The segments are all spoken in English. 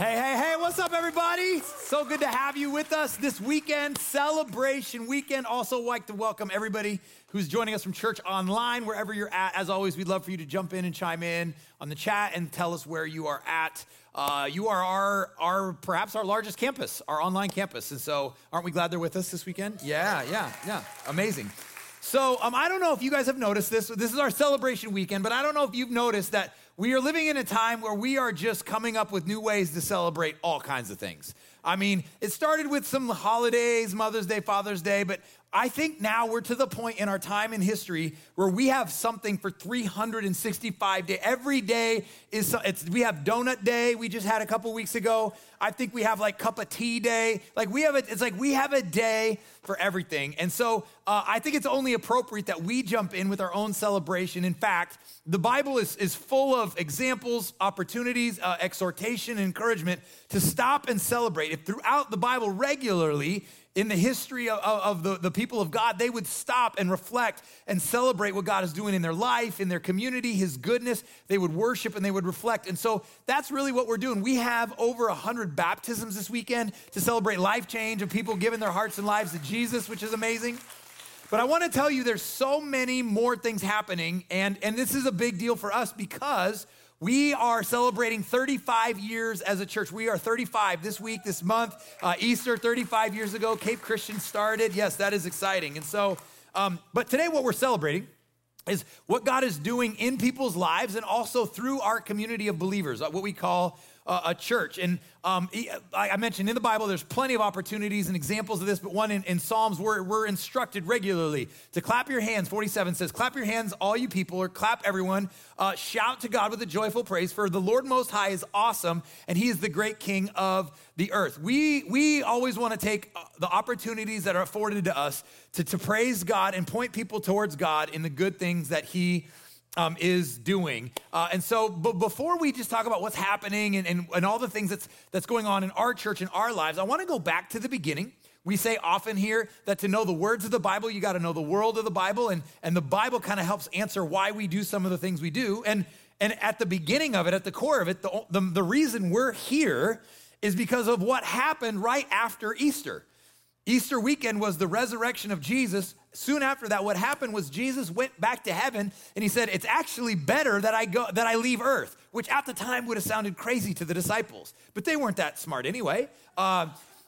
Hey, hey, hey, what's up, everybody? So good to have you with us this weekend, celebration weekend. Also, like to welcome everybody who's joining us from church online, wherever you're at. As always, we'd love for you to jump in and chime in on the chat and tell us where you are at. Uh, you are our, our, perhaps our largest campus, our online campus. And so, aren't we glad they're with us this weekend? Yeah, yeah, yeah. Amazing. So, um, I don't know if you guys have noticed this. This is our celebration weekend, but I don't know if you've noticed that we are living in a time where we are just coming up with new ways to celebrate all kinds of things. I mean, it started with some holidays, Mother's Day, Father's Day, but I think now we're to the point in our time in history where we have something for 365 days. Every day is it's we have donut day we just had a couple weeks ago. I think we have like cup of tea day. Like we have a, it's like we have a day for everything. And so uh, I think it's only appropriate that we jump in with our own celebration. In fact, the Bible is, is full of examples, opportunities, uh, exhortation, encouragement to stop and celebrate. If throughout the Bible regularly, in the history of, of, the, the people of God, they would stop and reflect and celebrate what God is doing in their life, in their community, His goodness. They would worship and they would reflect. And so that's really what we're doing. We have over 100 baptisms this weekend to celebrate life change of people giving their hearts and lives to Jesus, which is amazing. But I want to tell you there's so many more things happening, and, and this is a big deal for us because we are celebrating 35 years as a church. We are 35 this week, this month. Uh, Easter, 35 years ago, Cape Christian started. Yes, that is exciting. And so, um, but today, what we're celebrating is what God is doing in people's lives and also through our community of believers, uh, what we call uh, a church. And um, I mentioned in the Bible, there's plenty of opportunities and examples of this, but one in, in Psalms, we're, we're instructed regularly to clap your hands. 47 says, Clap your hands, all you people, or clap everyone. Uh, shout to God with a joyful praise, for the Lord Most High is awesome, and He is the great King of the earth. We, we always want to take uh, the opportunities that are afforded to us to, to praise God and point people towards God in the good things that He um, is doing. Uh, and so, but before we just talk about what's happening and, and, and all the things that's, that's going on in our church and our lives, I want to go back to the beginning. We say often here that to know the words of the Bible, you got to know the world of the Bible. And, and the Bible kind of helps answer why we do some of the things we do. And, and at the beginning of it, at the core of it, the, the, the reason we're here is because of what happened right after Easter. Easter weekend was the resurrection of Jesus. Soon after that, what happened was Jesus went back to heaven and he said, It's actually better that I go that I leave earth, which at the time would have sounded crazy to the disciples. But they weren't that smart anyway. Uh,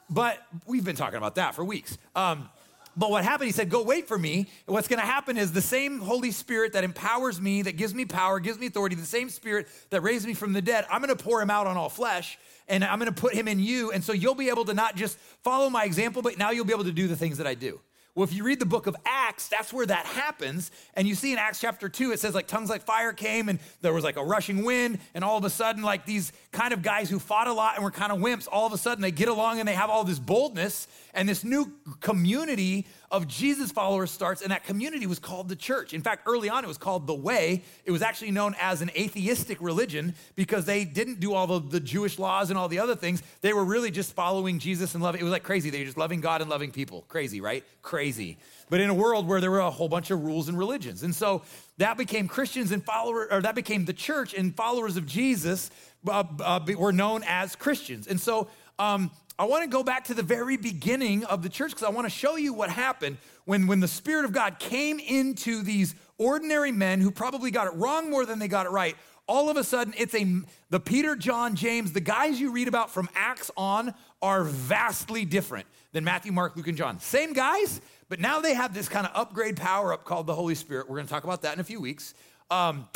but we've been talking about that for weeks. Um, but what happened, he said, Go wait for me. What's going to happen is the same Holy Spirit that empowers me, that gives me power, gives me authority, the same Spirit that raised me from the dead, I'm going to pour him out on all flesh and I'm going to put him in you. And so you'll be able to not just follow my example, but now you'll be able to do the things that I do. Well, if you read the book of Acts, that's where that happens. And you see in Acts chapter 2, it says like tongues like fire came and there was like a rushing wind. And all of a sudden, like these kind of guys who fought a lot and were kind of wimps, all of a sudden they get along and they have all this boldness. And this new community of Jesus followers starts, and that community was called the church. In fact, early on, it was called the Way. It was actually known as an atheistic religion because they didn't do all the, the Jewish laws and all the other things. They were really just following Jesus and loving. It was like crazy. They were just loving God and loving people. Crazy, right? Crazy. But in a world where there were a whole bunch of rules and religions. And so that became Christians and followers, or that became the church and followers of Jesus uh, uh, were known as Christians. And so um, I want to go back to the very beginning of the church because I want to show you what happened when, when the Spirit of God came into these ordinary men who probably got it wrong more than they got it right. All of a sudden, it's a the Peter, John, James, the guys you read about from Acts on are vastly different than Matthew, Mark, Luke, and John. Same guys, but now they have this kind of upgrade power up called the Holy Spirit. We're going to talk about that in a few weeks. Um,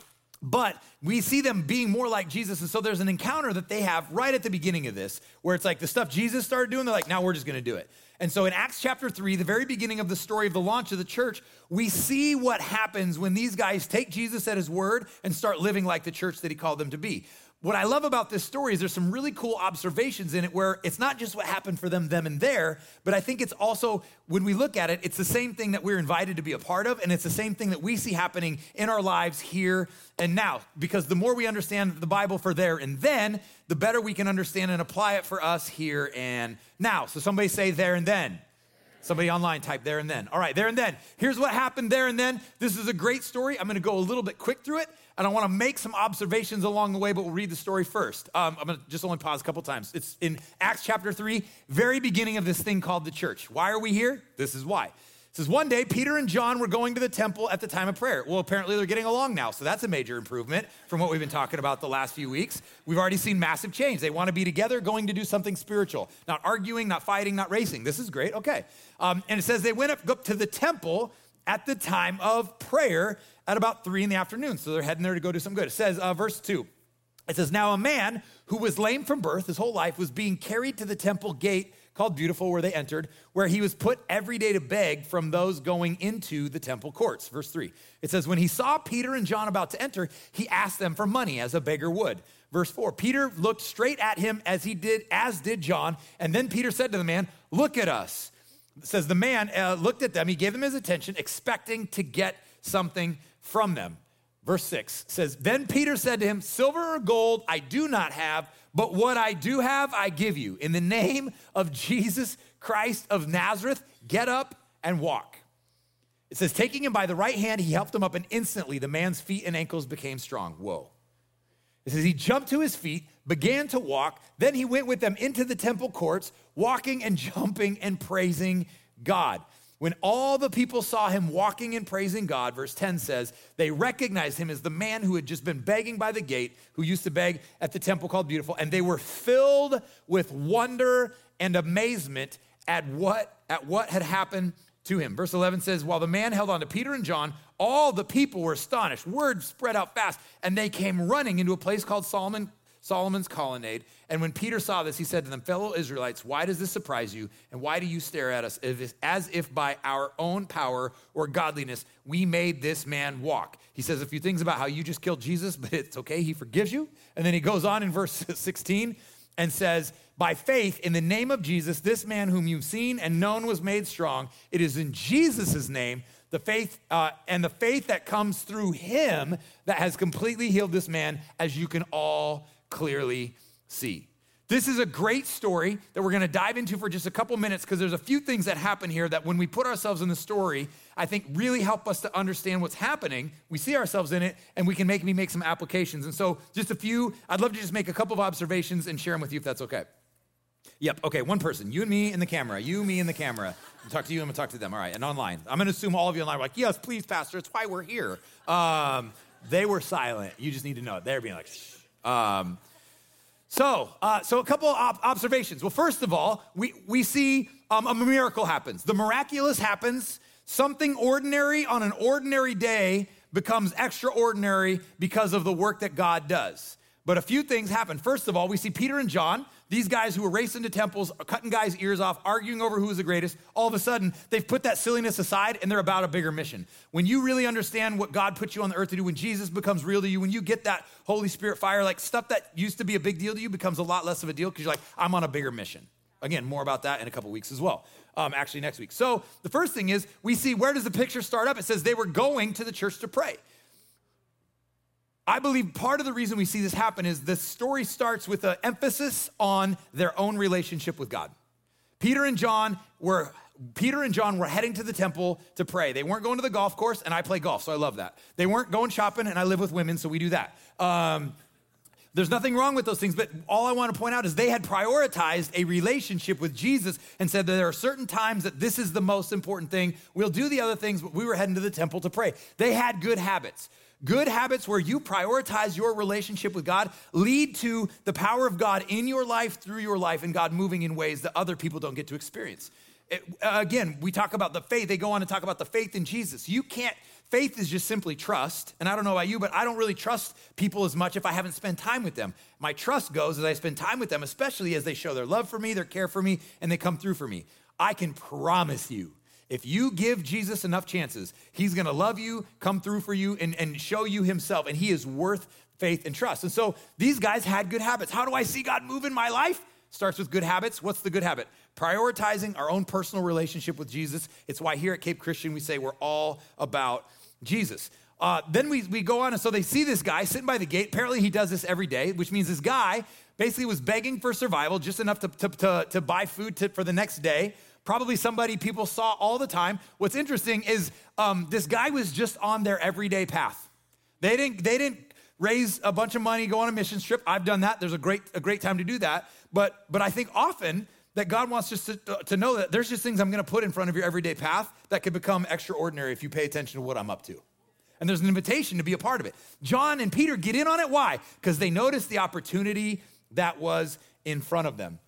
but we see them being more like Jesus. And so there's an encounter that they have right at the beginning of this where it's like the stuff Jesus started doing, they're like, now we're just going to do it. And so in Acts chapter 3, the very beginning of the story of the launch of the church, we see what happens when these guys take Jesus at his word and start living like the church that he called them to be what I love about this story is there's some really cool observations in it where it's not just what happened for them, them, and there, but I think it's also, when we look at it, it's the same thing that we're invited to be a part of, and it's the same thing that we see happening in our lives here and now. Because the more we understand the Bible for there and then, the better we can understand and apply it for us here and now. So somebody say there and then. Somebody online type there and then. All right, there and then. Here's what happened there and then. This is a great story. I'm going to go a little bit quick through it, and I want to make some observations along the way, but we'll read the story first. Um, I'm going to just only pause a couple times. It's in Acts chapter 3, very beginning of this thing called the church. Why are we here? This is why. Says one day Peter and John were going to the temple at the time of prayer. Well, apparently they're getting along now, so that's a major improvement from what we've been talking about the last few weeks. We've already seen massive change. They want to be together, going to do something spiritual, not arguing, not fighting, not racing. This is great. Okay, um, and it says they went up, up to the temple at the time of prayer at about three in the afternoon. So they're heading there to go do some good. It says, uh, verse two. It says, Now a man who was lame from birth his whole life was being carried to the temple gate called Beautiful, where they entered, where he was put every day to beg from those going into the temple courts. Verse three. It says, When he saw Peter and John about to enter, he asked them for money as a beggar would. Verse four. Peter looked straight at him as he did, as did John. And then Peter said to the man, Look at us. It says the man uh, looked at them, he gave them his attention, expecting to get something from them. Verse 6 says, Then Peter said to him, Silver or gold I do not have, but what I do have I give you. In the name of Jesus Christ of Nazareth, get up and walk. It says, Taking him by the right hand, he helped him up, and instantly the man's feet and ankles became strong. Whoa. It says, He jumped to his feet, began to walk. Then he went with them into the temple courts, walking and jumping and praising God. When all the people saw him walking and praising God, verse 10 says, they recognized him as the man who had just been begging by the gate, who used to beg at the temple called Beautiful, and they were filled with wonder and amazement at what, at what had happened to him. Verse 11 says, While the man held on to Peter and John, all the people were astonished. Word spread out fast, and they came running into a place called Solomon Solomon's colonnade. And when Peter saw this, he said to them, Fellow Israelites, why does this surprise you? And why do you stare at us as if by our own power or godliness we made this man walk? He says a few things about how you just killed Jesus, but it's okay, he forgives you. And then he goes on in verse 16 and says, By faith in the name of Jesus, this man whom you've seen and known was made strong. It is in Jesus' name the faith uh, and the faith that comes through him that has completely healed this man, as you can all clearly see. This is a great story that we're going to dive into for just a couple minutes because there's a few things that happen here that when we put ourselves in the story, I think really help us to understand what's happening. We see ourselves in it and we can make me make some applications. And so just a few, I'd love to just make a couple of observations and share them with you if that's okay. Yep, okay, one person, you and me in the camera, you, me in the camera. I'm talk to you, I'm gonna talk to them. All right, and online. I'm gonna assume all of you online are like, yes, please, Pastor, it's why we're here. Um, they were silent. You just need to know it. They're being like, Shh. Um, so, uh, so a couple of observations. Well, first of all, we, we see um, a miracle happens. The miraculous happens. Something ordinary on an ordinary day becomes extraordinary because of the work that God does. But a few things happen. First of all, we see Peter and John, these guys who were racing to temples, cutting guys' ears off, arguing over who was the greatest. All of a sudden, they've put that silliness aside and they're about a bigger mission. When you really understand what God put you on the earth to do, when Jesus becomes real to you, when you get that Holy Spirit fire, like stuff that used to be a big deal to you becomes a lot less of a deal because you're like, I'm on a bigger mission. Again, more about that in a couple weeks as well. Um, actually, next week. So the first thing is we see where does the picture start up? It says they were going to the church to pray. I believe part of the reason we see this happen is the story starts with an emphasis on their own relationship with God. Peter and John were Peter and John were heading to the temple to pray. They weren't going to the golf course, and I play golf, so I love that. They weren't going shopping, and I live with women, so we do that. Um, there's nothing wrong with those things, but all I want to point out is they had prioritized a relationship with Jesus and said that there are certain times that this is the most important thing. We'll do the other things, but we were heading to the temple to pray. They had good habits. Good habits where you prioritize your relationship with God lead to the power of God in your life, through your life, and God moving in ways that other people don't get to experience. It, uh, again, we talk about the faith. They go on to talk about the faith in Jesus. You can't, faith is just simply trust. And I don't know about you, but I don't really trust people as much if I haven't spent time with them. My trust goes as I spend time with them, especially as they show their love for me, their care for me, and they come through for me. I can promise you if you give Jesus enough chances, he's gonna love you, come through for you, and, and show you himself. And he is worth faith and trust. And so these guys had good habits. How do I see God move in my life? Starts with good habits. What's the good habit? Prioritizing our own personal relationship with Jesus. It's why here at Cape Christian we say we're all about Jesus. Uh, then we, we go on, and so they see this guy sitting by the gate. Apparently, he does this every day, which means this guy basically was begging for survival, just enough to, to, to, to buy food to, for the next day probably somebody people saw all the time. What's interesting is um, this guy was just on their everyday path. They didn't, they didn't raise a bunch of money, go on a mission trip. I've done that. There's a great, a great time to do that. But, but I think often that God wants us to, to know that there's just things I'm going to put in front of your everyday path that could become extraordinary if you pay attention to what I'm up to. And there's an invitation to be a part of it. John and Peter get in on it. Why? Because they noticed the opportunity that was in front of them.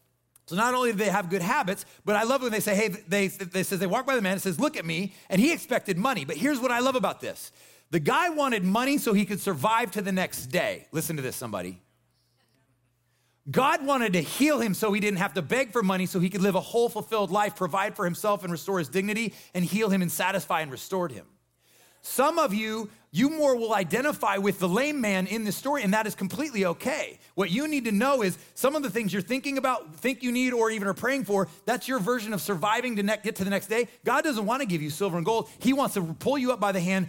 So not only do they have good habits, but I love when they say, hey, they, they says they walk by the man and says, look at me. And he expected money. But here's what I love about this. The guy wanted money so he could survive to the next day. Listen to this, somebody. God wanted to heal him so he didn't have to beg for money, so he could live a whole, fulfilled life, provide for himself and restore his dignity, and heal him and satisfy and restore him. Some of you, you more will identify with the lame man in this story, and that is completely okay. What you need to know is some of the things you're thinking about, think you need, or even are praying for, that's your version of surviving to ne- get to the next day. God doesn't want to give you silver and gold. He wants to pull you up by the hand,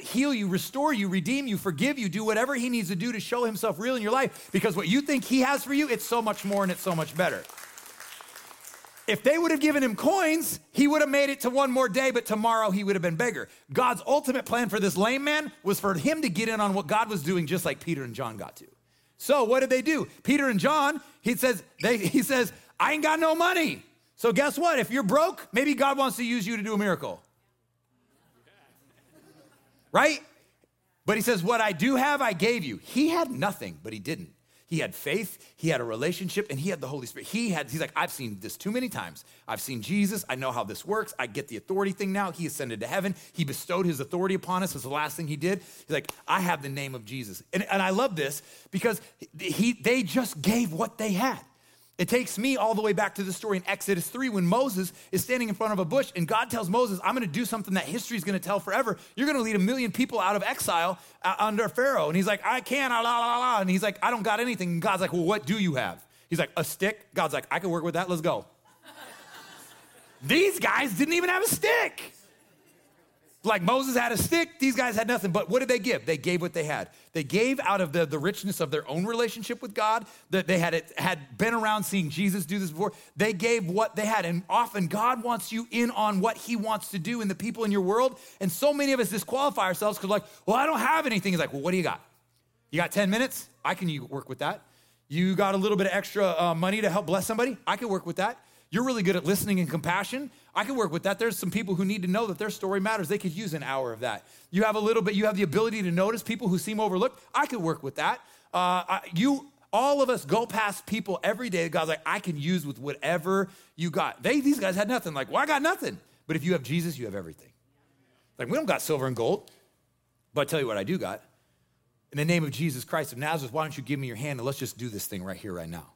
heal you, restore you, redeem you, forgive you, do whatever He needs to do to show Himself real in your life. Because what you think He has for you, it's so much more and it's so much better. If they would have given him coins, he would have made it to one more day, but tomorrow he would have been bigger. God's ultimate plan for this lame man was for him to get in on what God was doing, just like Peter and John got to. So what did they do? Peter and John, he says, they, he says, I ain't got no money. So guess what? If you're broke, maybe God wants to use you to do a miracle. Right? But he says, What I do have, I gave you. He had nothing, but he didn't. He had faith, he had a relationship, and he had the Holy Spirit. He had, he's like, I've seen this too many times. I've seen Jesus. I know how this works. I get the authority thing now. He ascended to heaven. He bestowed his authority upon us. Was the last thing he did. He's like, I have the name of Jesus. And, and I love this because he, they just gave what they had. It takes me all the way back to the story in Exodus 3 when Moses is standing in front of a bush and God tells Moses, I'm going to do something that history is going to tell forever. You're going to lead a million people out of exile uh, under Pharaoh. And he's like, I can't, la, la, la. And he's like, I don't got anything. And God's like, Well, what do you have? He's like, A stick. God's like, I can work with that. Let's go. These guys didn't even have a stick. Like Moses had a stick, these guys had nothing. But what did they give? They gave what they had. They gave out of the, the richness of their own relationship with God, that they had, it, had been around seeing Jesus do this before. They gave what they had. And often God wants you in on what he wants to do in the people in your world. And so many of us disqualify ourselves because, like, well, I don't have anything. He's like, well, what do you got? You got 10 minutes? I can work with that. You got a little bit of extra uh, money to help bless somebody? I can work with that. You're really good at listening and compassion. I can work with that. There's some people who need to know that their story matters. They could use an hour of that. You have a little bit, you have the ability to notice people who seem overlooked. I could work with that. Uh, you, all of us go past people every day. God's like, I can use with whatever you got. They, these guys had nothing. Like, well, I got nothing. But if you have Jesus, you have everything. Like, we don't got silver and gold. But I tell you what I do got. In the name of Jesus Christ of Nazareth, why don't you give me your hand and let's just do this thing right here, right now.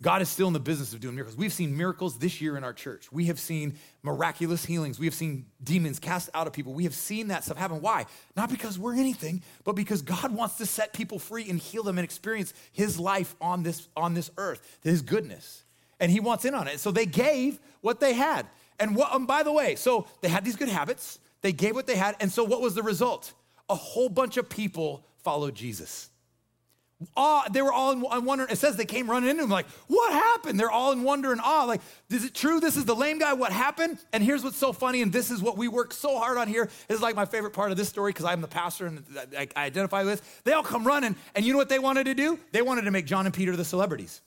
God is still in the business of doing miracles. We've seen miracles this year in our church. We have seen miraculous healings. We have seen demons cast out of people. We have seen that stuff happen. Why? Not because we're anything, but because God wants to set people free and heal them and experience his life on this, on this earth, his goodness. And he wants in on it. So they gave what they had. And what, um, by the way, so they had these good habits, they gave what they had. And so what was the result? A whole bunch of people followed Jesus awe. They were all in wonder. It says they came running into him like, what happened? They're all in wonder and awe. Like, is it true? This is the lame guy. What happened? And here's what's so funny, and this is what we work so hard on here. This is like my favorite part of this story because I'm the pastor and I, I identify with. They all come running, and you know what they wanted to do? They wanted to make John and Peter the celebrities.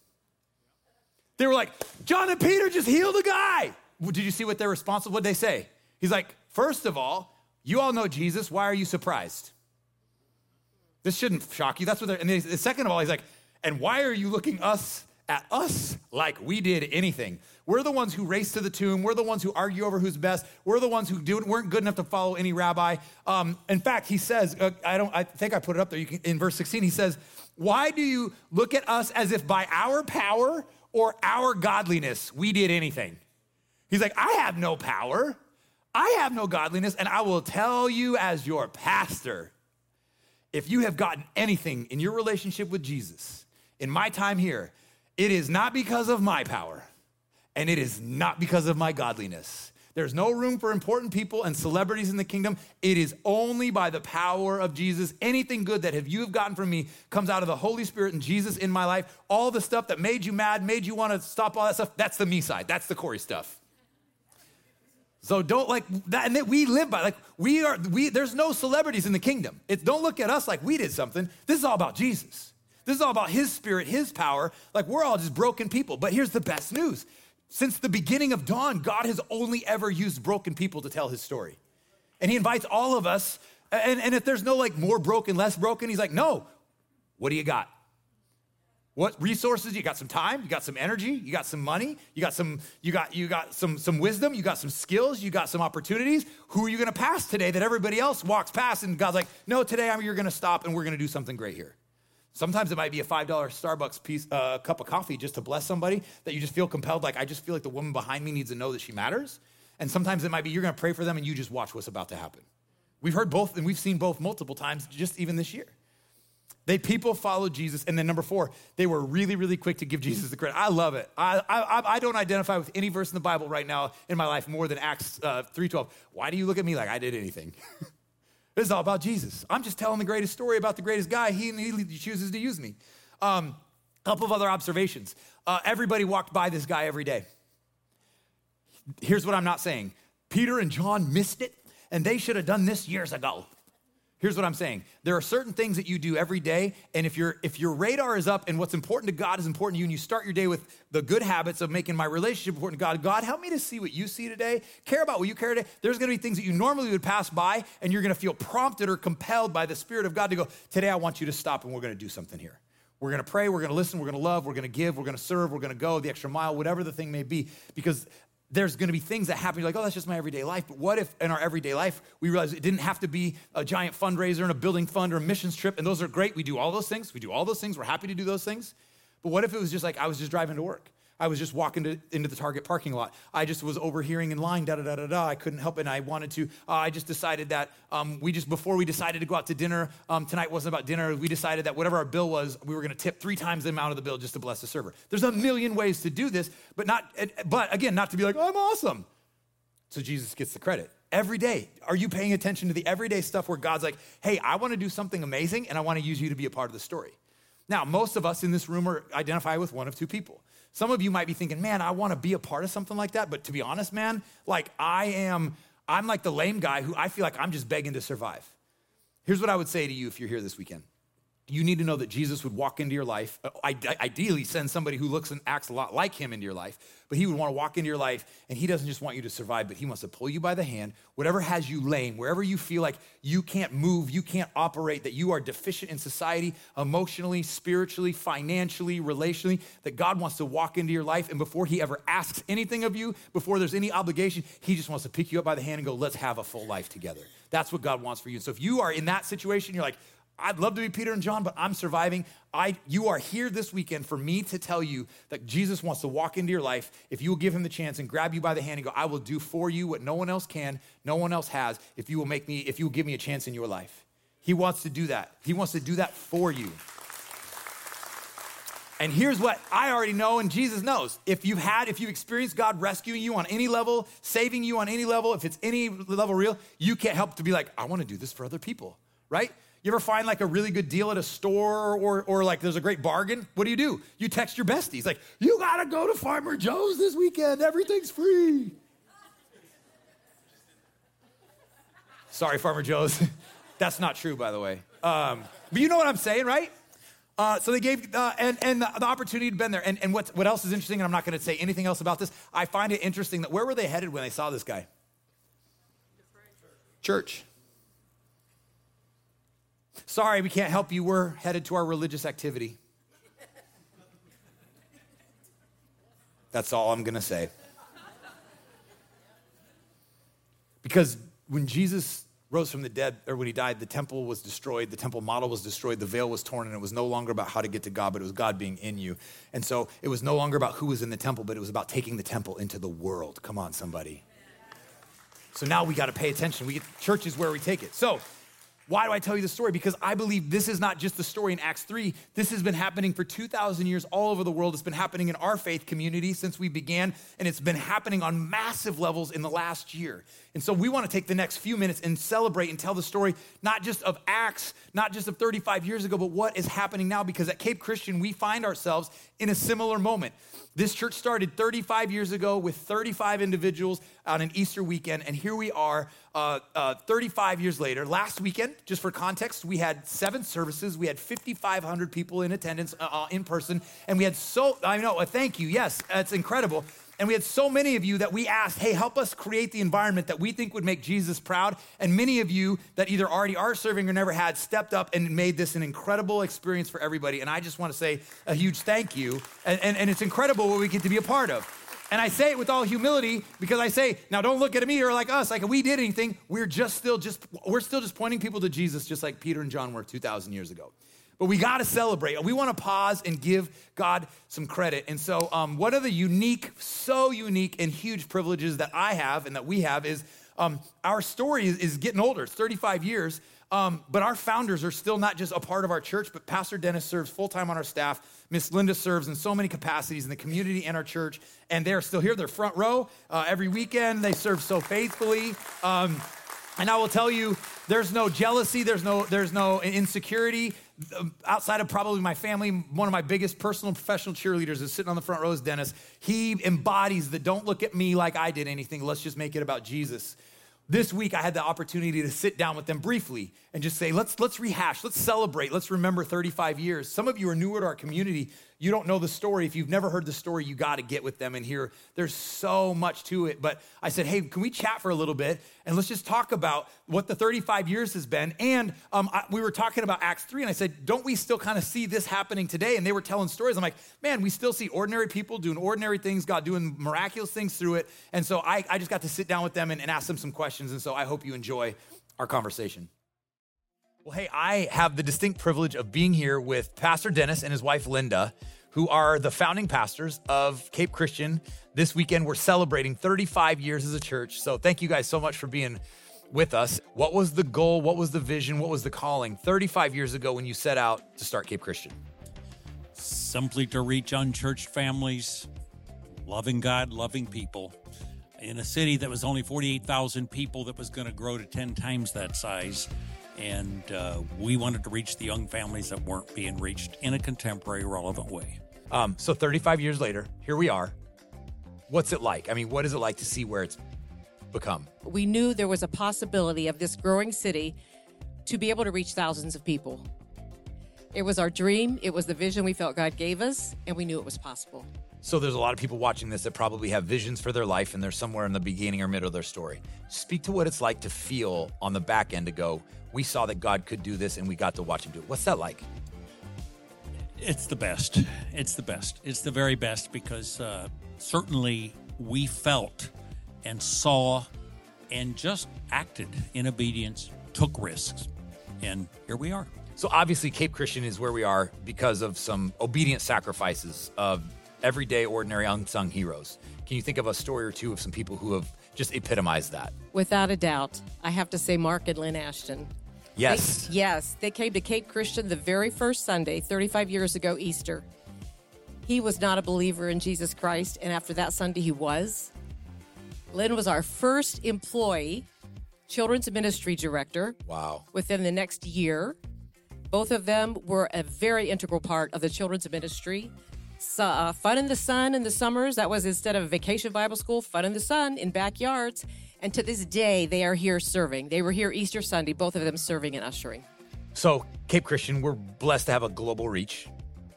They were like, John and Peter just healed a guy. Did you see what their response was? What'd they say? He's like, first of all, you all know Jesus. Why are you surprised? This shouldn't shock you. That's what they're, and the second of all, he's like, and why are you looking us at us like we did anything? We're the ones who race to the tomb. We're the ones who argue over who's best. We're the ones who weren't good enough to follow any rabbi. Um, in fact, he says, uh, I don't, I think I put it up there. You can, in verse 16, he says, why do you look at us as if by our power or our godliness we did anything? He's like, I have no power. I have no godliness, and I will tell you as your pastor if you have gotten anything in your relationship with Jesus in my time here, it is not because of my power and it is not because of my godliness. There's no room for important people and celebrities in the kingdom. It is only by the power of Jesus. Anything good that have you have gotten from me comes out of the Holy Spirit and Jesus in my life. All the stuff that made you mad, made you want to stop all that stuff, that's the me side. That's the Corey stuff. So don't like that, and that we live by like we are. We there's no celebrities in the kingdom. It's don't look at us like we did something. This is all about Jesus. This is all about His Spirit, His power. Like we're all just broken people. But here's the best news: since the beginning of dawn, God has only ever used broken people to tell His story, and He invites all of us. And, and if there's no like more broken, less broken, He's like, no. What do you got? What resources? You got some time, you got some energy, you got some money, you got some, you got, you got some, some wisdom, you got some skills, you got some opportunities. Who are you gonna pass today that everybody else walks past and God's like, no, today I'm, you're gonna stop and we're gonna do something great here. Sometimes it might be a $5 Starbucks piece, uh, cup of coffee just to bless somebody that you just feel compelled, like, I just feel like the woman behind me needs to know that she matters. And sometimes it might be you're gonna pray for them and you just watch what's about to happen. We've heard both and we've seen both multiple times just even this year. They people followed Jesus, and then number four, they were really, really quick to give Jesus the credit. I love it. I, I, I don't identify with any verse in the Bible right now in my life more than Acts uh, three twelve. Why do you look at me like I did anything? this is all about Jesus. I'm just telling the greatest story about the greatest guy. He, he chooses to use me. A um, couple of other observations. Uh, everybody walked by this guy every day. Here's what I'm not saying. Peter and John missed it, and they should have done this years ago. Here's what I'm saying. There are certain things that you do every day, and if your if your radar is up and what's important to God is important to you, and you start your day with the good habits of making my relationship important to God, God, help me to see what you see today, care about what you care today. There's gonna be things that you normally would pass by, and you're gonna feel prompted or compelled by the Spirit of God to go, today I want you to stop and we're gonna do something here. We're gonna pray, we're gonna listen, we're gonna love, we're gonna give, we're gonna serve, we're gonna go the extra mile, whatever the thing may be, because there's going to be things that happen. You're like, oh, that's just my everyday life. But what if in our everyday life we realize it didn't have to be a giant fundraiser and a building fund or a missions trip? And those are great. We do all those things. We do all those things. We're happy to do those things. But what if it was just like I was just driving to work? I was just walking to, into the Target parking lot. I just was overhearing in line, da da da da da. I couldn't help it, and I wanted to. Uh, I just decided that um, we just before we decided to go out to dinner um, tonight wasn't about dinner. We decided that whatever our bill was, we were going to tip three times the amount of the bill just to bless the server. There's a million ways to do this, but not. But again, not to be like I'm awesome. So Jesus gets the credit. Every day, are you paying attention to the everyday stuff where God's like, hey, I want to do something amazing and I want to use you to be a part of the story? Now, most of us in this room are identify with one of two people. Some of you might be thinking, man, I want to be a part of something like that. But to be honest, man, like I am, I'm like the lame guy who I feel like I'm just begging to survive. Here's what I would say to you if you're here this weekend you need to know that Jesus would walk into your life, uh, ideally send somebody who looks and acts a lot like him into your life, but he would want to walk into your life and he doesn't just want you to survive, but he wants to pull you by the hand, whatever has you lame, wherever you feel like you can't move, you can't operate, that you are deficient in society, emotionally, spiritually, financially, relationally, that God wants to walk into your life and before he ever asks anything of you, before there's any obligation, he just wants to pick you up by the hand and go, let's have a full life together. That's what God wants for you. So if you are in that situation, you're like, I'd love to be Peter and John, but I'm surviving. I, you are here this weekend for me to tell you that Jesus wants to walk into your life if you will give him the chance and grab you by the hand and go, I will do for you what no one else can, no one else has, if you will make me, if you will give me a chance in your life. He wants to do that. He wants to do that for you. And here's what I already know, and Jesus knows. If you've had, if you've experienced God rescuing you on any level, saving you on any level, if it's any level real, you can't help to be like, I want to do this for other people, right? You ever find like a really good deal at a store or, or like there's a great bargain? What do you do? You text your besties, like, you gotta go to Farmer Joe's this weekend, everything's free. Sorry, Farmer Joe's. That's not true, by the way. Um, but you know what I'm saying, right? Uh, so they gave, uh, and, and the, the, opportunity had been there. And, and what, what else is interesting, and I'm not going to say anything else about this, I find it interesting that where were they headed when they saw this guy? Church. Sorry, we can't help you. We're headed to our religious activity. That's all I'm going to say. Because when Jesus rose from the dead, or when he died, the temple was destroyed, the temple model was destroyed, the veil was torn, and it was no longer about how to get to God, but it was God being in you. And so it was no longer about who was in the temple, but it was about taking the temple into the world. Come on, somebody. So now we got to pay attention. We get church is where we take it. So why do I tell you the story? Because I believe this is not just the story in Acts 3. This has been happening for 2,000 years all over the world. It's been happening in our faith community since we began, and it's been happening on massive levels in the last year. And so we want to take the next few minutes and celebrate and tell the story, not just of Acts, not just of 35 years ago, but what is happening now. Because at Cape Christian, we find ourselves in a similar moment. This church started 35 years ago with 35 individuals on an Easter weekend, and here we are uh, uh, 35 years later. Last weekend, just for context, we had seven services. We had 5,500 people in attendance uh, uh, in person, and we had so, I know, uh, thank you. Yes, it's incredible. And we had so many of you that we asked, hey, help us create the environment that we think would make Jesus proud. And many of you that either already are serving or never had stepped up and made this an incredible experience for everybody. And I just want to say a huge thank you. And, and, and it's incredible what we get to be a part of. And I say it with all humility because I say, now don't look at me or like us, like we did anything, we're just still just, we're still just pointing people to Jesus just like Peter and John were 2,000 years ago. But we got to celebrate. We want to pause and give God some credit. And so, um, one of the unique, so unique and huge privileges that I have and that we have is um, our story is, is, getting older. It's 35 years. Um, but our founders are still not just a part of our church, but Pastor Dennis serves full time on our staff. Miss Linda serves in so many capacities in the community and our church, and they're still here. They're front row uh, every weekend. They serve so faithfully. Um, and I will tell you, there's no jealousy, there's no, there's no insecurity. Outside of probably my family, one of my biggest personal professional cheerleaders is sitting on the front row is Dennis. He embodies the don't look at me like I did anything, let's just make it about Jesus. This week I had the opportunity to sit down with them briefly and just say, let's, let's rehash, let's celebrate, let's remember 35 years. Some of you are newer to our community you don't know the story. If you've never heard the story, you got to get with them and hear. There's so much to it. But I said, hey, can we chat for a little bit and let's just talk about what the 35 years has been? And um, I, we were talking about Acts 3, and I said, don't we still kind of see this happening today? And they were telling stories. I'm like, man, we still see ordinary people doing ordinary things, God doing miraculous things through it. And so I, I just got to sit down with them and, and ask them some questions. And so I hope you enjoy our conversation. Well, hey, I have the distinct privilege of being here with Pastor Dennis and his wife Linda, who are the founding pastors of Cape Christian. This weekend, we're celebrating 35 years as a church. So, thank you guys so much for being with us. What was the goal? What was the vision? What was the calling 35 years ago when you set out to start Cape Christian? Simply to reach unchurched families, loving God, loving people. In a city that was only 48,000 people, that was going to grow to 10 times that size and uh, we wanted to reach the young families that weren't being reached in a contemporary, relevant way. Um, so 35 years later, here we are. What's it like? I mean, what is it like to see where it's become? We knew there was a possibility of this growing city to be able to reach thousands of people. It was our dream, it was the vision we felt God gave us, and we knew it was possible. So there's a lot of people watching this that probably have visions for their life and they're somewhere in the beginning or middle of their story. Speak to what it's like to feel on the back end to go, we saw that God could do this and we got to watch him do it. What's that like? It's the best. It's the best. It's the very best because uh, certainly we felt and saw and just acted in obedience, took risks, and here we are. So obviously, Cape Christian is where we are because of some obedient sacrifices of everyday, ordinary, unsung heroes. Can you think of a story or two of some people who have just epitomized that? Without a doubt, I have to say Mark and Lynn Ashton. Yes. They, yes, they came to Cape Christian the very first Sunday, 35 years ago, Easter. He was not a believer in Jesus Christ, and after that Sunday, he was. Lynn was our first employee, children's ministry director. Wow. Within the next year. Both of them were a very integral part of the children's ministry uh, Fun in the Sun in the summers. That was instead of Vacation Bible School, Fun in the Sun in backyards. And to this day, they are here serving. They were here Easter Sunday, both of them serving and ushering. So, Cape Christian, we're blessed to have a global reach,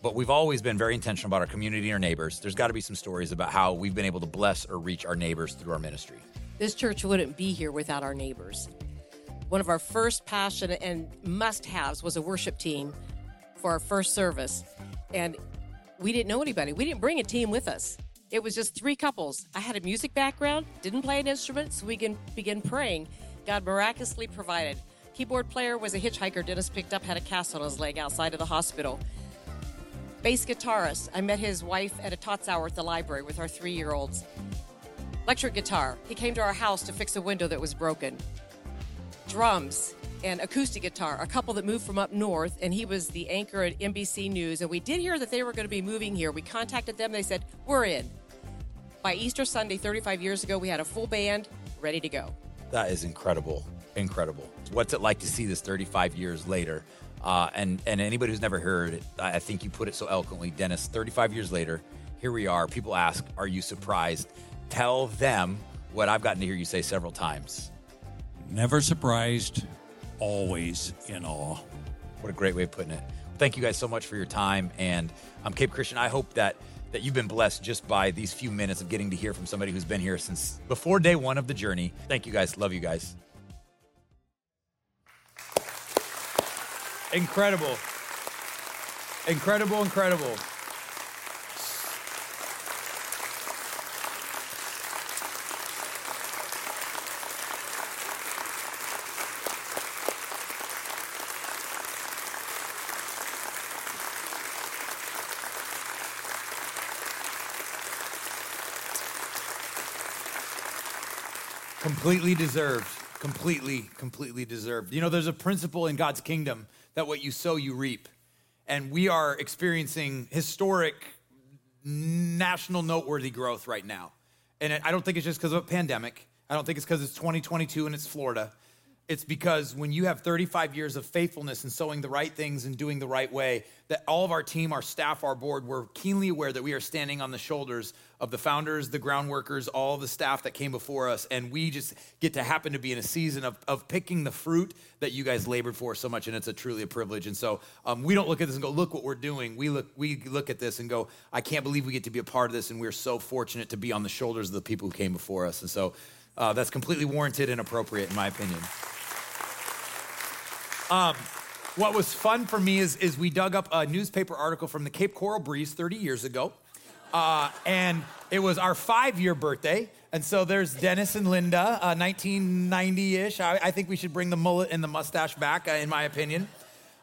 but we've always been very intentional about our community and our neighbors. There's got to be some stories about how we've been able to bless or reach our neighbors through our ministry. This church wouldn't be here without our neighbors. One of our first passion and must haves was a worship team for our first service. And we didn't know anybody. We didn't bring a team with us. It was just three couples. I had a music background, didn't play an instrument, so we can begin praying. God miraculously provided. Keyboard player was a hitchhiker Dennis picked up, had a cast on his leg outside of the hospital. Bass guitarist, I met his wife at a tots hour at the library with our three year olds. Electric guitar, he came to our house to fix a window that was broken. Drums, and acoustic guitar, a couple that moved from up north, and he was the anchor at NBC News. And we did hear that they were going to be moving here. We contacted them, they said, We're in. By Easter Sunday, 35 years ago, we had a full band ready to go. That is incredible. Incredible. What's it like to see this 35 years later? Uh, and, and anybody who's never heard it, I think you put it so eloquently, Dennis. 35 years later, here we are. People ask, Are you surprised? Tell them what I've gotten to hear you say several times. Never surprised, always in awe. What a great way of putting it. Thank you guys so much for your time. And I'm um, Cape Christian. I hope that that you've been blessed just by these few minutes of getting to hear from somebody who's been here since before day one of the journey. Thank you guys. Love you guys. Incredible. Incredible, incredible. Completely deserved. Completely, completely deserved. You know, there's a principle in God's kingdom that what you sow, you reap. And we are experiencing historic, national noteworthy growth right now. And I don't think it's just because of a pandemic. I don't think it's because it's 2022 and it's Florida. It's because when you have 35 years of faithfulness and sowing the right things and doing the right way, that all of our team, our staff, our board, we're keenly aware that we are standing on the shoulders of the founders, the ground workers, all the staff that came before us. And we just get to happen to be in a season of, of picking the fruit that you guys labored for so much. And it's a truly a privilege. And so um, we don't look at this and go, look what we're doing. We look, we look at this and go, I can't believe we get to be a part of this. And we're so fortunate to be on the shoulders of the people who came before us. And so uh, that's completely warranted and appropriate, in my opinion. Um, what was fun for me is, is we dug up a newspaper article from the Cape Coral Breeze 30 years ago. Uh, and it was our five year birthday. And so there's Dennis and Linda, uh, 1990 ish. I, I, think we should bring the mullet and the mustache back, uh, in my opinion.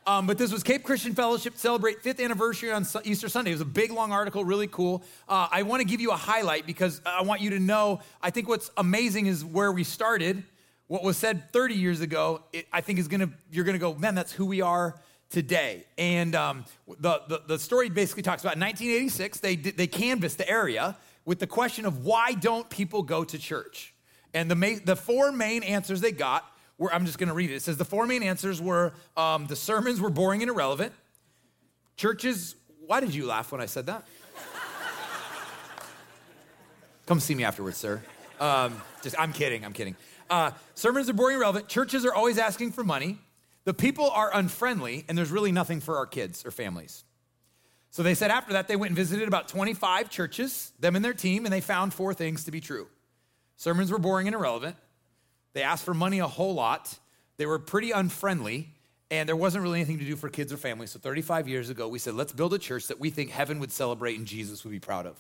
Um, but this was Cape Christian Fellowship celebrate fifth anniversary on Easter Sunday. It was a big, long article, really cool. Uh, I want to give you a highlight because I want you to know. I think what's amazing is where we started what was said 30 years ago, it, I think is gonna, you're gonna go, man, that's who we are today. And um, the, the, the, story basically talks about 1986, they, they canvassed the area with the question of why don't people go to church? And the, the four main answers they got were, I'm just gonna read it. It says the four main answers were um, the sermons were boring and irrelevant. Churches, why did you laugh when I said that? Come see me afterwards, sir. Um, just, I'm kidding, I'm kidding. Uh, sermons are boring and irrelevant. Churches are always asking for money. The people are unfriendly, and there's really nothing for our kids or families. So they said after that, they went and visited about 25 churches, them and their team, and they found four things to be true. Sermons were boring and irrelevant. They asked for money a whole lot. They were pretty unfriendly, and there wasn't really anything to do for kids or families. So 35 years ago, we said, let's build a church that we think heaven would celebrate and Jesus would be proud of.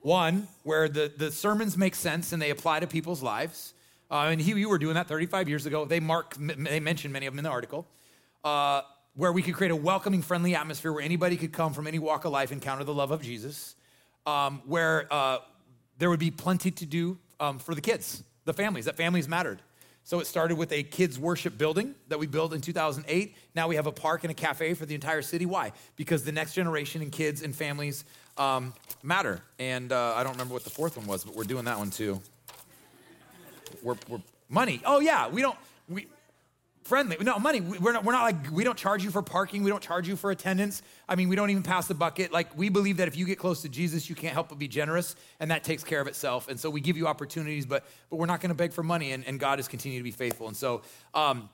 One, where the, the sermons make sense and they apply to people's lives. Uh, and he, you were doing that 35 years ago. They mark, they mentioned many of them in the article. Uh, where we could create a welcoming, friendly atmosphere where anybody could come from any walk of life, and encounter the love of Jesus. Um, where uh, there would be plenty to do um, for the kids, the families. That families mattered. So it started with a kids worship building that we built in 2008. Now we have a park and a cafe for the entire city. Why? Because the next generation and kids and families um, matter. And uh, I don't remember what the fourth one was, but we're doing that one too we're, we're money. Oh yeah, we don't we friendly. No money. We're not. We're not like we don't charge you for parking. We don't charge you for attendance. I mean, we don't even pass the bucket. Like we believe that if you get close to Jesus, you can't help but be generous, and that takes care of itself. And so we give you opportunities, but but we're not going to beg for money. And, and God has continued to be faithful. And so. Um,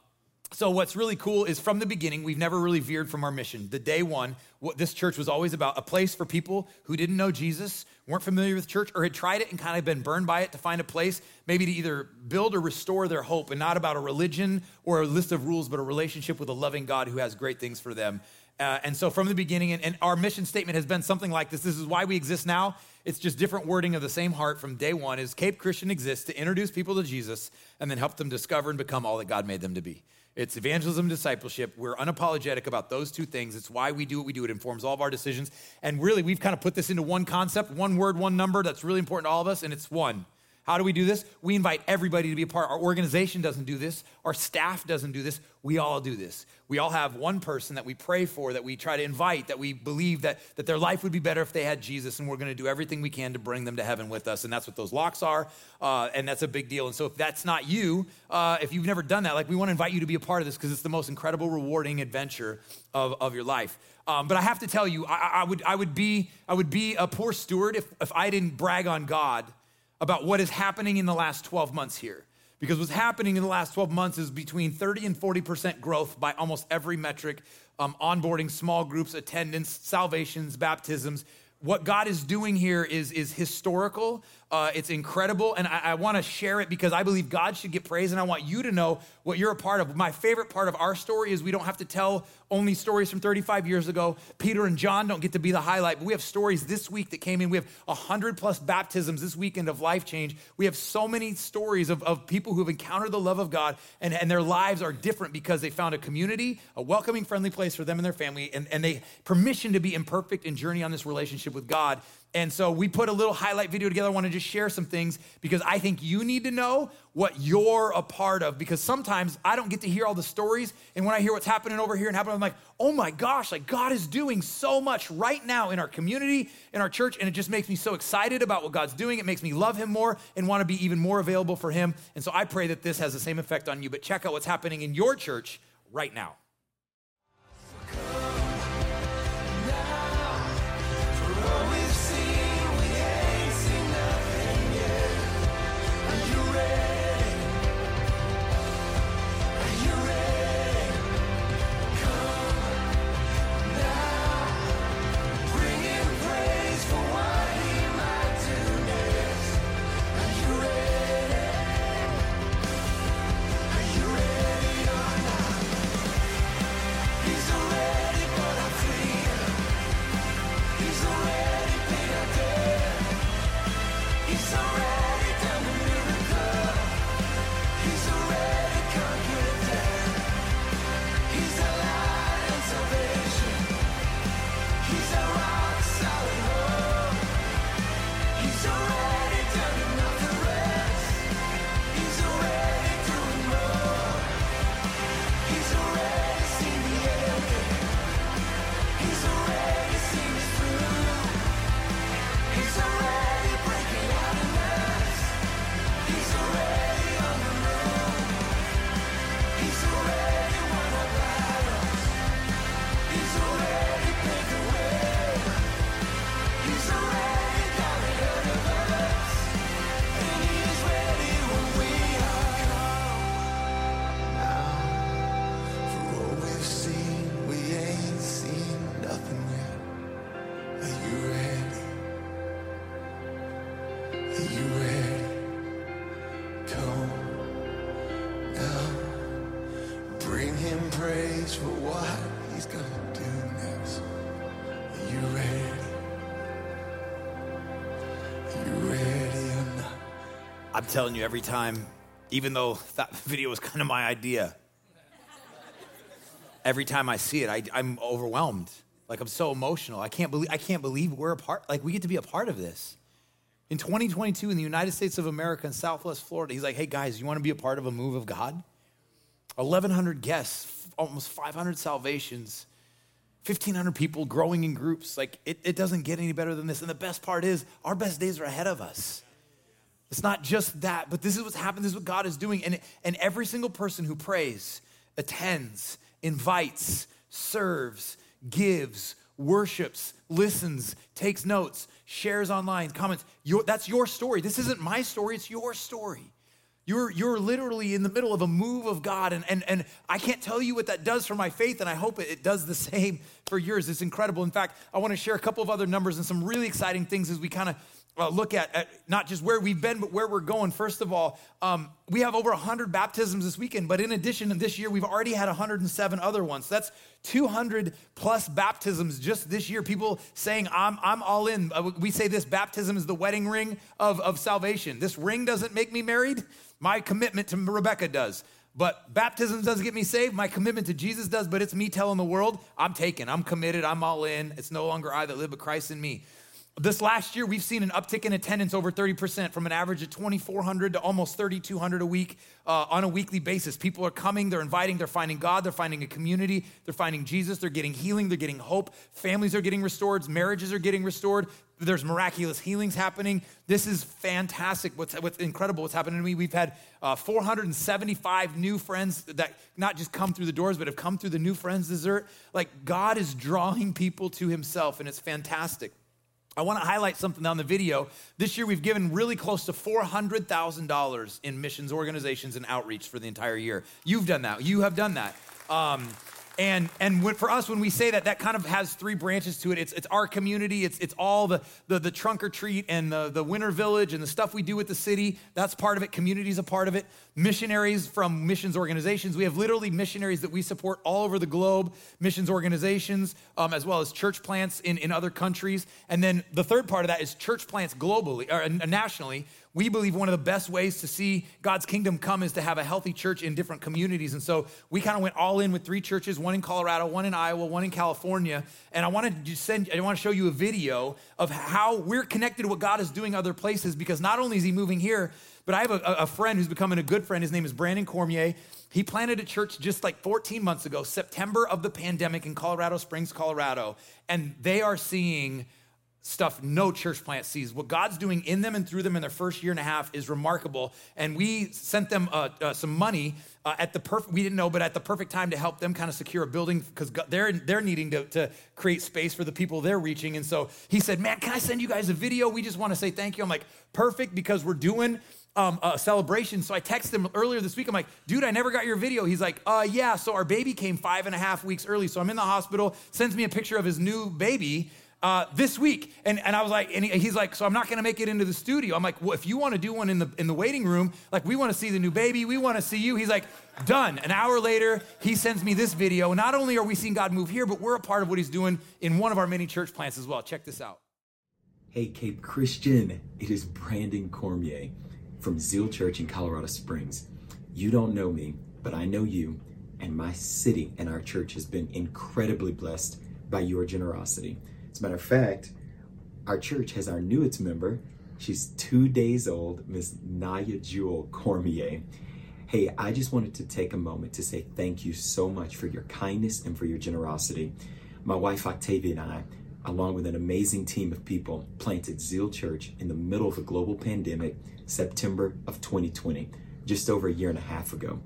so what's really cool is from the beginning we've never really veered from our mission. The day one what this church was always about a place for people who didn't know jesus weren't familiar with church or had tried it and kind of been burned by it to find a place maybe to either build or restore their hope and not about a religion or a list of rules but a relationship with a loving god who has great things for them. Uh, and so from the beginning and, and our mission statement has been something like this. This is why we exist now. It's just different wording of the same heart from day one is cape christian exists to introduce people to jesus and then help them discover and become all that god made them to be it's evangelism, discipleship. We're unapologetic about those two things. It's why we do what we do. It informs all of our decisions. And really, we've kind of put this into one concept, one word, one number that's really important to all of us, and it's one. How do we do this? We invite everybody to be a part. Our organization doesn't do this. Our staff doesn't do this. We all do this. We all have one person that we pray for, that we try to invite, that we believe that, that their life would be better if they had Jesus, and we're going to do everything we can to bring them to heaven with us. And that's what those locks are, uh, and that's a big deal. And so if that's not you, uh, if you've never done that, like we want to invite you to be a part of this because it's the most incredible, rewarding adventure of, of your life. Um, but I have to tell you, I, I, would, I, would be, I would be a poor steward if, if I didn't brag on God about what is happening in the last 12 months here. Because what's happening in the last 12 months is between 30 and 40% growth by almost every metric um, onboarding, small groups, attendance, salvations, baptisms. What God is doing here is, is historical. Uh, it's incredible. And I, I want to share it because I believe God should get praise. And I want you to know what you're a part of. My favorite part of our story is we don't have to tell only stories from 35 years ago. Peter and John don't get to be the highlight, but we have stories this week that came in. We have 100 plus baptisms this weekend of life change. We have so many stories of, of people who have encountered the love of God and, and their lives are different because they found a community, a welcoming, friendly place for them and their family, and, and they permission to be imperfect and journey on this relationship with God. And so we put a little highlight video together. I want to just share some things because I think you need to know what you're a part of because sometimes I don't get to hear all the stories. And when I hear what's happening over here and happening, I'm like, oh my gosh, like God is doing so much right now in our community, in our church. And it just makes me so excited about what God's doing. It makes me love Him more and want to be even more available for Him. And so I pray that this has the same effect on you. But check out what's happening in your church right now. I'm telling you, every time, even though that video was kind of my idea, every time I see it, I, I'm overwhelmed. Like I'm so emotional. I can't believe I can't believe we're a part. Like we get to be a part of this. In 2022, in the United States of America in Southwest Florida, he's like, "Hey guys, you want to be a part of a move of God? 1,100 guests, almost 500 salvations." 1,500 people growing in groups. Like, it, it doesn't get any better than this. And the best part is, our best days are ahead of us. It's not just that, but this is what's happened. This is what God is doing. And, and every single person who prays, attends, invites, serves, gives, worships, listens, takes notes, shares online, comments, your, that's your story. This isn't my story, it's your story. You're, you're literally in the middle of a move of God, and, and, and I can't tell you what that does for my faith, and I hope it, it does the same for yours. It's incredible. In fact, I want to share a couple of other numbers and some really exciting things as we kind of uh, look at, at, not just where we've been, but where we're going. First of all, um, we have over 100 baptisms this weekend, but in addition to this year, we've already had 107 other ones. That's 200 plus baptisms just this year. People saying, I'm, I'm all in. Uh, we say this baptism is the wedding ring of, of salvation. This ring doesn't make me married, my commitment to Rebecca does. But baptism doesn't get me saved. My commitment to Jesus does, but it's me telling the world, I'm taken, I'm committed, I'm all in. It's no longer I that live, but Christ in me. This last year, we've seen an uptick in attendance over 30% from an average of 2,400 to almost 3,200 a week uh, on a weekly basis. People are coming, they're inviting, they're finding God, they're finding a community, they're finding Jesus, they're getting healing, they're getting hope. Families are getting restored, marriages are getting restored. There's miraculous healings happening. This is fantastic. What's, what's incredible what's happening to me. We've had uh, 475 new friends that not just come through the doors, but have come through the new friends dessert. Like God is drawing people to himself, and it's fantastic. I want to highlight something on the video. This year, we've given really close to $400,000 in missions organizations and outreach for the entire year. You've done that. You have done that. Um, and and when, for us, when we say that, that kind of has three branches to it. It's, it's our community. It's, it's all the, the, the trunk or treat and the, the winter village and the stuff we do with the city. That's part of it. Community is a part of it. Missionaries from missions organizations. We have literally missionaries that we support all over the globe, missions organizations, um, as well as church plants in, in other countries. And then the third part of that is church plants globally or uh, nationally we believe one of the best ways to see God's kingdom come is to have a healthy church in different communities. And so we kind of went all in with three churches, one in Colorado, one in Iowa, one in California. And I wanted to send, I want to show you a video of how we're connected to what God is doing other places because not only is he moving here, but I have a, a friend who's becoming a good friend. His name is Brandon Cormier. He planted a church just like 14 months ago, September of the pandemic in Colorado Springs, Colorado. And they are seeing stuff no church plant sees. What God's doing in them and through them in their first year and a half is remarkable. And we sent them uh, uh, some money uh, at the perfect, we didn't know, but at the perfect time to help them kind of secure a building because they're, they're needing to, to create space for the people they're reaching. And so he said, man, can I send you guys a video? We just want to say thank you. I'm like, perfect because we're doing um, a celebration. So I texted him earlier this week. I'm like, dude, I never got your video. He's like, uh, yeah. So our baby came five and a half weeks early. So I'm in the hospital, sends me a picture of his new baby uh, this week. And, and I was like, and he, he's like, so I'm not to make it into the studio. I'm like, well, if you want to do one in the, in the waiting room, like we want to see the new baby, we want to see you. He's like, done. An hour later, he sends me this video. Not only are we seeing God move here, but we're a part of what he's doing in one of our many church plants as well. Check this out. Hey, Cape Christian, it is Brandon Cormier from Zeal Church in Colorado Springs. You don't know me, but I know you, and my city and our church has been incredibly blessed by your generosity. As a matter of fact, our church has our newest member. She's two days old, Miss Naya Jewel Cormier. Hey, I just wanted to take a moment to say thank you so much for your kindness and for your generosity. My wife Octavia and I, along with an amazing team of people, planted Zeal Church in the middle of a global pandemic, September of 2020, just over a year and a half ago.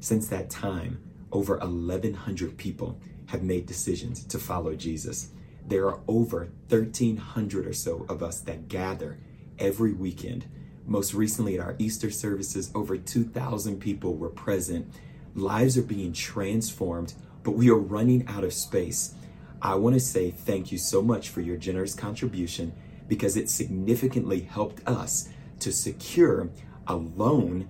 Since that time, over 1,100 people have made decisions to follow Jesus. There are over 1,300 or so of us that gather every weekend. Most recently, at our Easter services, over 2,000 people were present. Lives are being transformed, but we are running out of space. I want to say thank you so much for your generous contribution because it significantly helped us to secure a loan.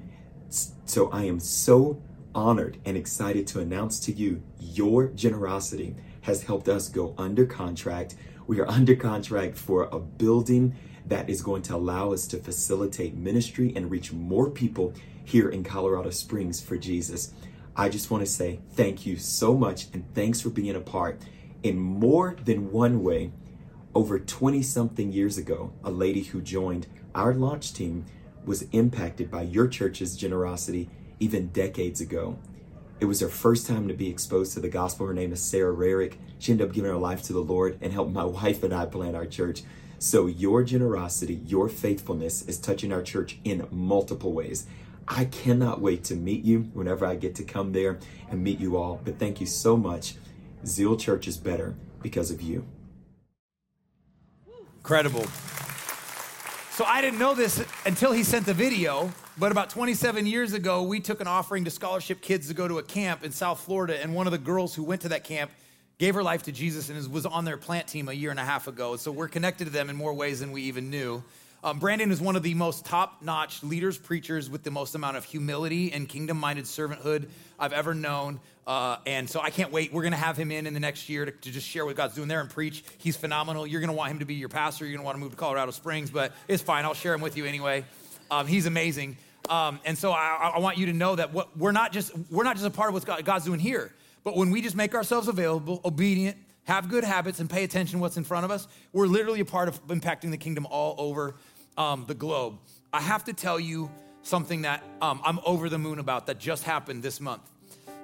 So I am so honored and excited to announce to you your generosity has helped us go under contract. We are under contract for a building that is going to allow us to facilitate ministry and reach more people here in Colorado Springs for Jesus. I just want to say thank you so much and thanks for being a part. In more than one way, over 20 something years ago, a lady who joined our launch team was impacted by your church's generosity even decades ago. It was her first time to be exposed to the gospel. Her name is Sarah Rarick. She ended up giving her life to the Lord and helped my wife and I plant our church. So your generosity, your faithfulness is touching our church in multiple ways. I cannot wait to meet you whenever I get to come there and meet you all. But thank you so much. Zeal Church is better because of you. Incredible. So I didn't know this until he sent the video. But about 27 years ago, we took an offering to scholarship kids to go to a camp in South Florida. And one of the girls who went to that camp gave her life to Jesus and was on their plant team a year and a half ago. So we're connected to them in more ways than we even knew. Um, Brandon is one of the most top notch leaders, preachers with the most amount of humility and kingdom minded servanthood I've ever known. Uh, and so I can't wait. We're going to have him in in the next year to, to, just share what God's doing there and preach. He's phenomenal. You're going to want him to be your pastor. You're going to want to move to Colorado Springs, but it's fine. I'll share him with you anyway. Um, he's amazing. Um, and so I, I, want you to know that what, we're not just we're not just a part of what God, God's doing here, but when we just make ourselves available, obedient, have good habits, and pay attention what's in front of us, we're literally a part of impacting the kingdom all over um, the globe. I have to tell you something that um, I'm over the moon about that just happened this month.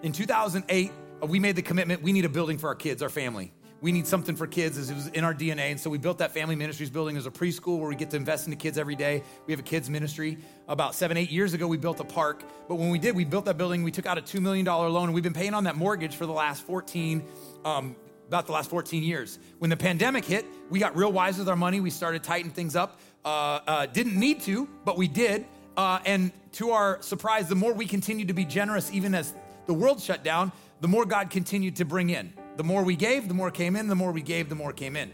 In 2008, we made the commitment we need a building for our kids, our family we need something for kids as it was in our DNA. And so we built that Family Ministries building as a preschool where we get to invest in the kids every day. We have a kids ministry. About seven, eight years ago, we built a park. But when we did, we built that building, we took out a $2 million loan, and we've been paying on that mortgage for the last 14 um, about the last 14 years. When the pandemic hit, we got real wise with our money. We started tightening things up. Uh, uh, didn't need to, but we did. Uh, and to our surprise, the more we continued to be generous, even as the world shut down, the more God continued to bring in. The more we gave, the more came in. The more we gave, the more came in.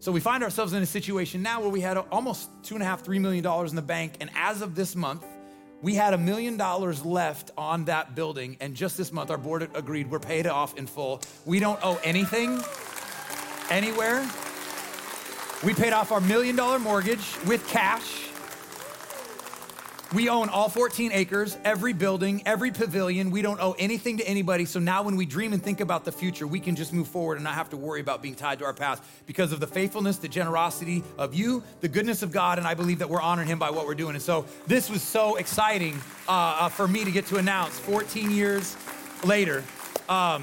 So we find ourselves in a situation now where we had almost two and a half, three million dollars in the bank. And as of this month, we had a million dollars left on that building. And just this month, our board agreed we're paid off in full. We don't owe anything anywhere. We paid off our million dollar mortgage with cash. We own all 14 acres, every building, every pavilion. We don't owe anything to anybody. So now when we dream and think about the future, we can just move forward and not have to worry about being tied to our past because of the faithfulness, the generosity of you, the goodness of God. And I believe that we're honoring Him by what we're doing. And so this was so exciting uh, uh, for me to get to announce 14 years later. Um,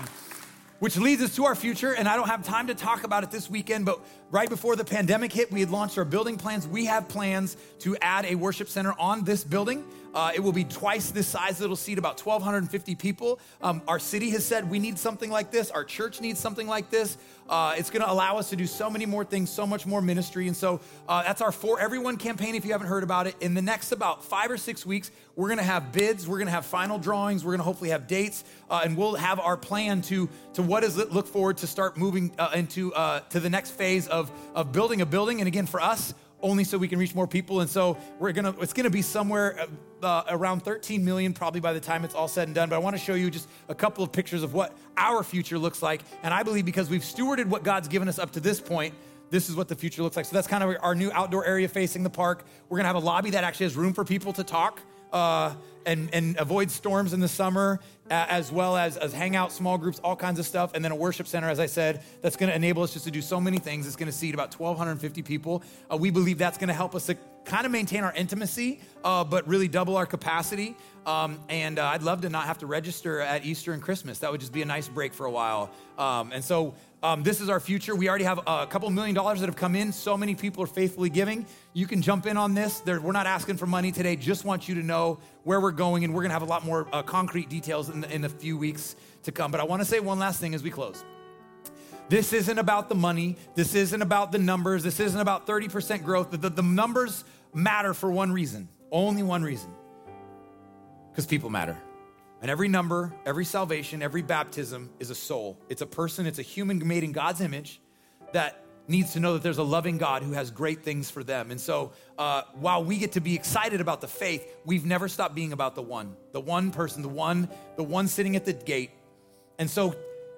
which leads us to our future. And I don't have time to talk about it this weekend, but right before the pandemic hit, we had launched our building plans. We have plans to add a worship center on this building. Uh, it will be twice this size. It'll seat about 1,250 people. Um, our city has said we need something like this. Our church needs something like this. Uh, it's going to allow us to do so many more things, so much more ministry. And so uh, that's our For Everyone campaign, if you haven't heard about it. In the next about five or six weeks, we're going to have bids. We're going to have final drawings. We're going to hopefully have dates. Uh, and we'll have our plan to, to what does it look forward to start moving uh, into uh, to the next phase of, of building a building. And again, for us, only so we can reach more people. And so we're gonna, it's gonna be somewhere uh, uh around 13 million probably by the time it's all said and done. But I wanna show you just a couple of pictures of what our future looks like. And I believe because we've stewarded what God's given us up to this point, this is what the future looks like. So that's kind of our new outdoor area facing the park. We're gonna have a lobby that actually has room for people to talk. Uh, and, and avoid storms in the summer, as well as, as hang out, small groups, all kinds of stuff. And then a worship center, as I said, that's going to enable us just to do so many things. It's going to seat about 1,250 people. Uh, we believe that's going to help us to kind of maintain our intimacy, uh, but really double our capacity. Um, and uh, I'd love to not have to register at Easter and Christmas. That would just be a nice break for a while. Um, and so um, this is our future. We already have a couple million dollars that have come in. So many people are faithfully giving. You can jump in on this. we're not asking for money today. Just want you to know where we're going, and we're going to have a lot more uh, concrete details in, in a few weeks to come. But I want to say one last thing as we close. This isn't about the money. This isn't about the numbers. This isn't about 30% growth. The, the, the numbers matter for one reason, only one reason because people matter. And every number, every salvation, every baptism is a soul. It's a person, it's a human made in God's image that needs to know that there's a loving God who has great things for them. And so, uh, while we get to be excited about the faith, we've never stopped being about the one, the one person, the one, the one sitting at the gate. And so,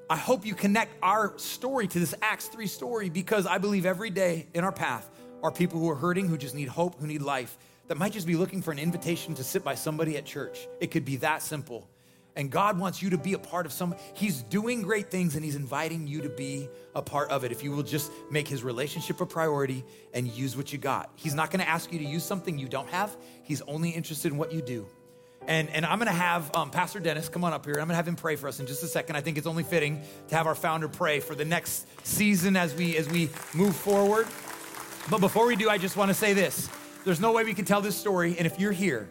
I hope you connect our story to this Acts 3 story because I believe every day in our path are people who are hurting, who just need hope, who need life, that might just be looking for an invitation to sit by somebody at church. It could be that simple. And God wants you to be a part of some, He's doing great things and He's inviting you to be a part of it if you will just make His relationship a priority and use what you got. He's not gonna ask you to use something you don't have, He's only interested in what you do. And, and I'm gonna have um, Pastor Dennis come on up here. I'm gonna have him pray for us in just a second. I think it's only fitting to have our founder pray for the next season as we as we move forward. But before we do, I just wanna say this. There's no way we can tell this story, and if you're here,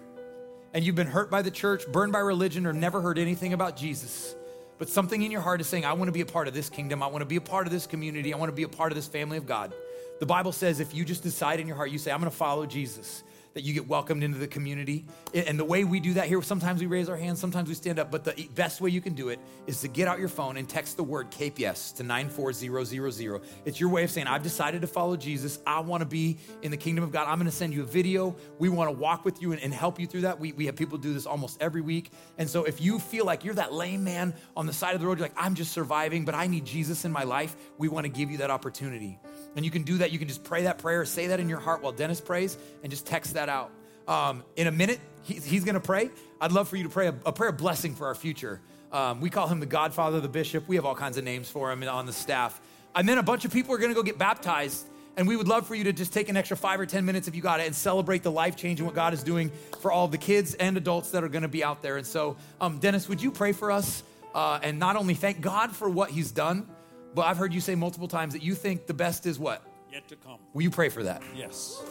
and you've been hurt by the church, burned by religion, or never heard anything about Jesus, but something in your heart is saying, I want to be a part of this kingdom. I want to be a part of this community. I want to be a part of this family of God. The Bible says if you just decide in your heart, you say, I'm going to follow Jesus, that you get welcomed into the community. And the way we do that here, sometimes we raise our hands, sometimes we stand up, but the best way you can do it is to get out your phone and text the word CAPE YES to 94000. It's your way of saying, I've decided to follow Jesus. I want to be in the kingdom of God. I'm going to send you a video. We want to walk with you and, and help you through that. We, we have people do this almost every week. And so if you feel like you're that lame man on the side of the road, you're like, I'm just surviving, but I need Jesus in my life, we want to give you that opportunity. And you can do that. You can just pray that prayer, say that in your heart while Dennis prays, and just text that out. Um, in a minute, he, he's going to pray. I'd love for you to pray a, a prayer of blessing for our future. Um, we call him the Godfather, the Bishop. We have all kinds of names for him on the staff. And then a bunch of people are going to go get baptized. And we would love for you to just take an extra five or 10 minutes if you got it and celebrate the life change and what God is doing for all the kids and adults that are going to be out there. And so, um, Dennis, would you pray for us uh, and not only thank God for what he's done, but I've heard you say multiple times that you think the best is what? Yet to come. Will you pray for that? Yes.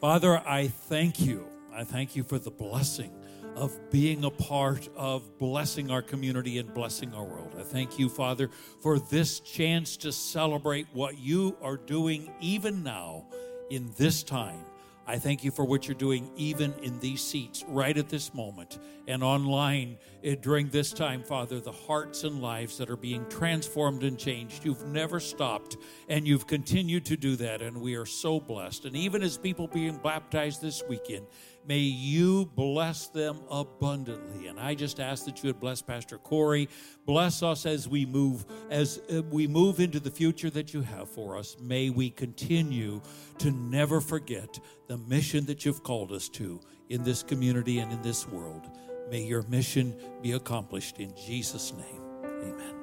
Father, I thank you. I thank you for the blessing of being a part of blessing our community and blessing our world. I thank you, Father, for this chance to celebrate what you are doing even now in this time. I thank you for what you're doing even in these seats right at this moment and online eh, during this time, Father, the hearts and lives that are being transformed and changed. You've never stopped and you've continued to do that, and we are so blessed. And even as people being baptized this weekend, May you bless them abundantly. And I just ask that you would bless Pastor Corey. Bless us as we move, as uh, we move into the future that you have for us. May we continue to never forget the mission that you've called us to in this community and in this world. May your mission be accomplished in Jesus' name. Amen.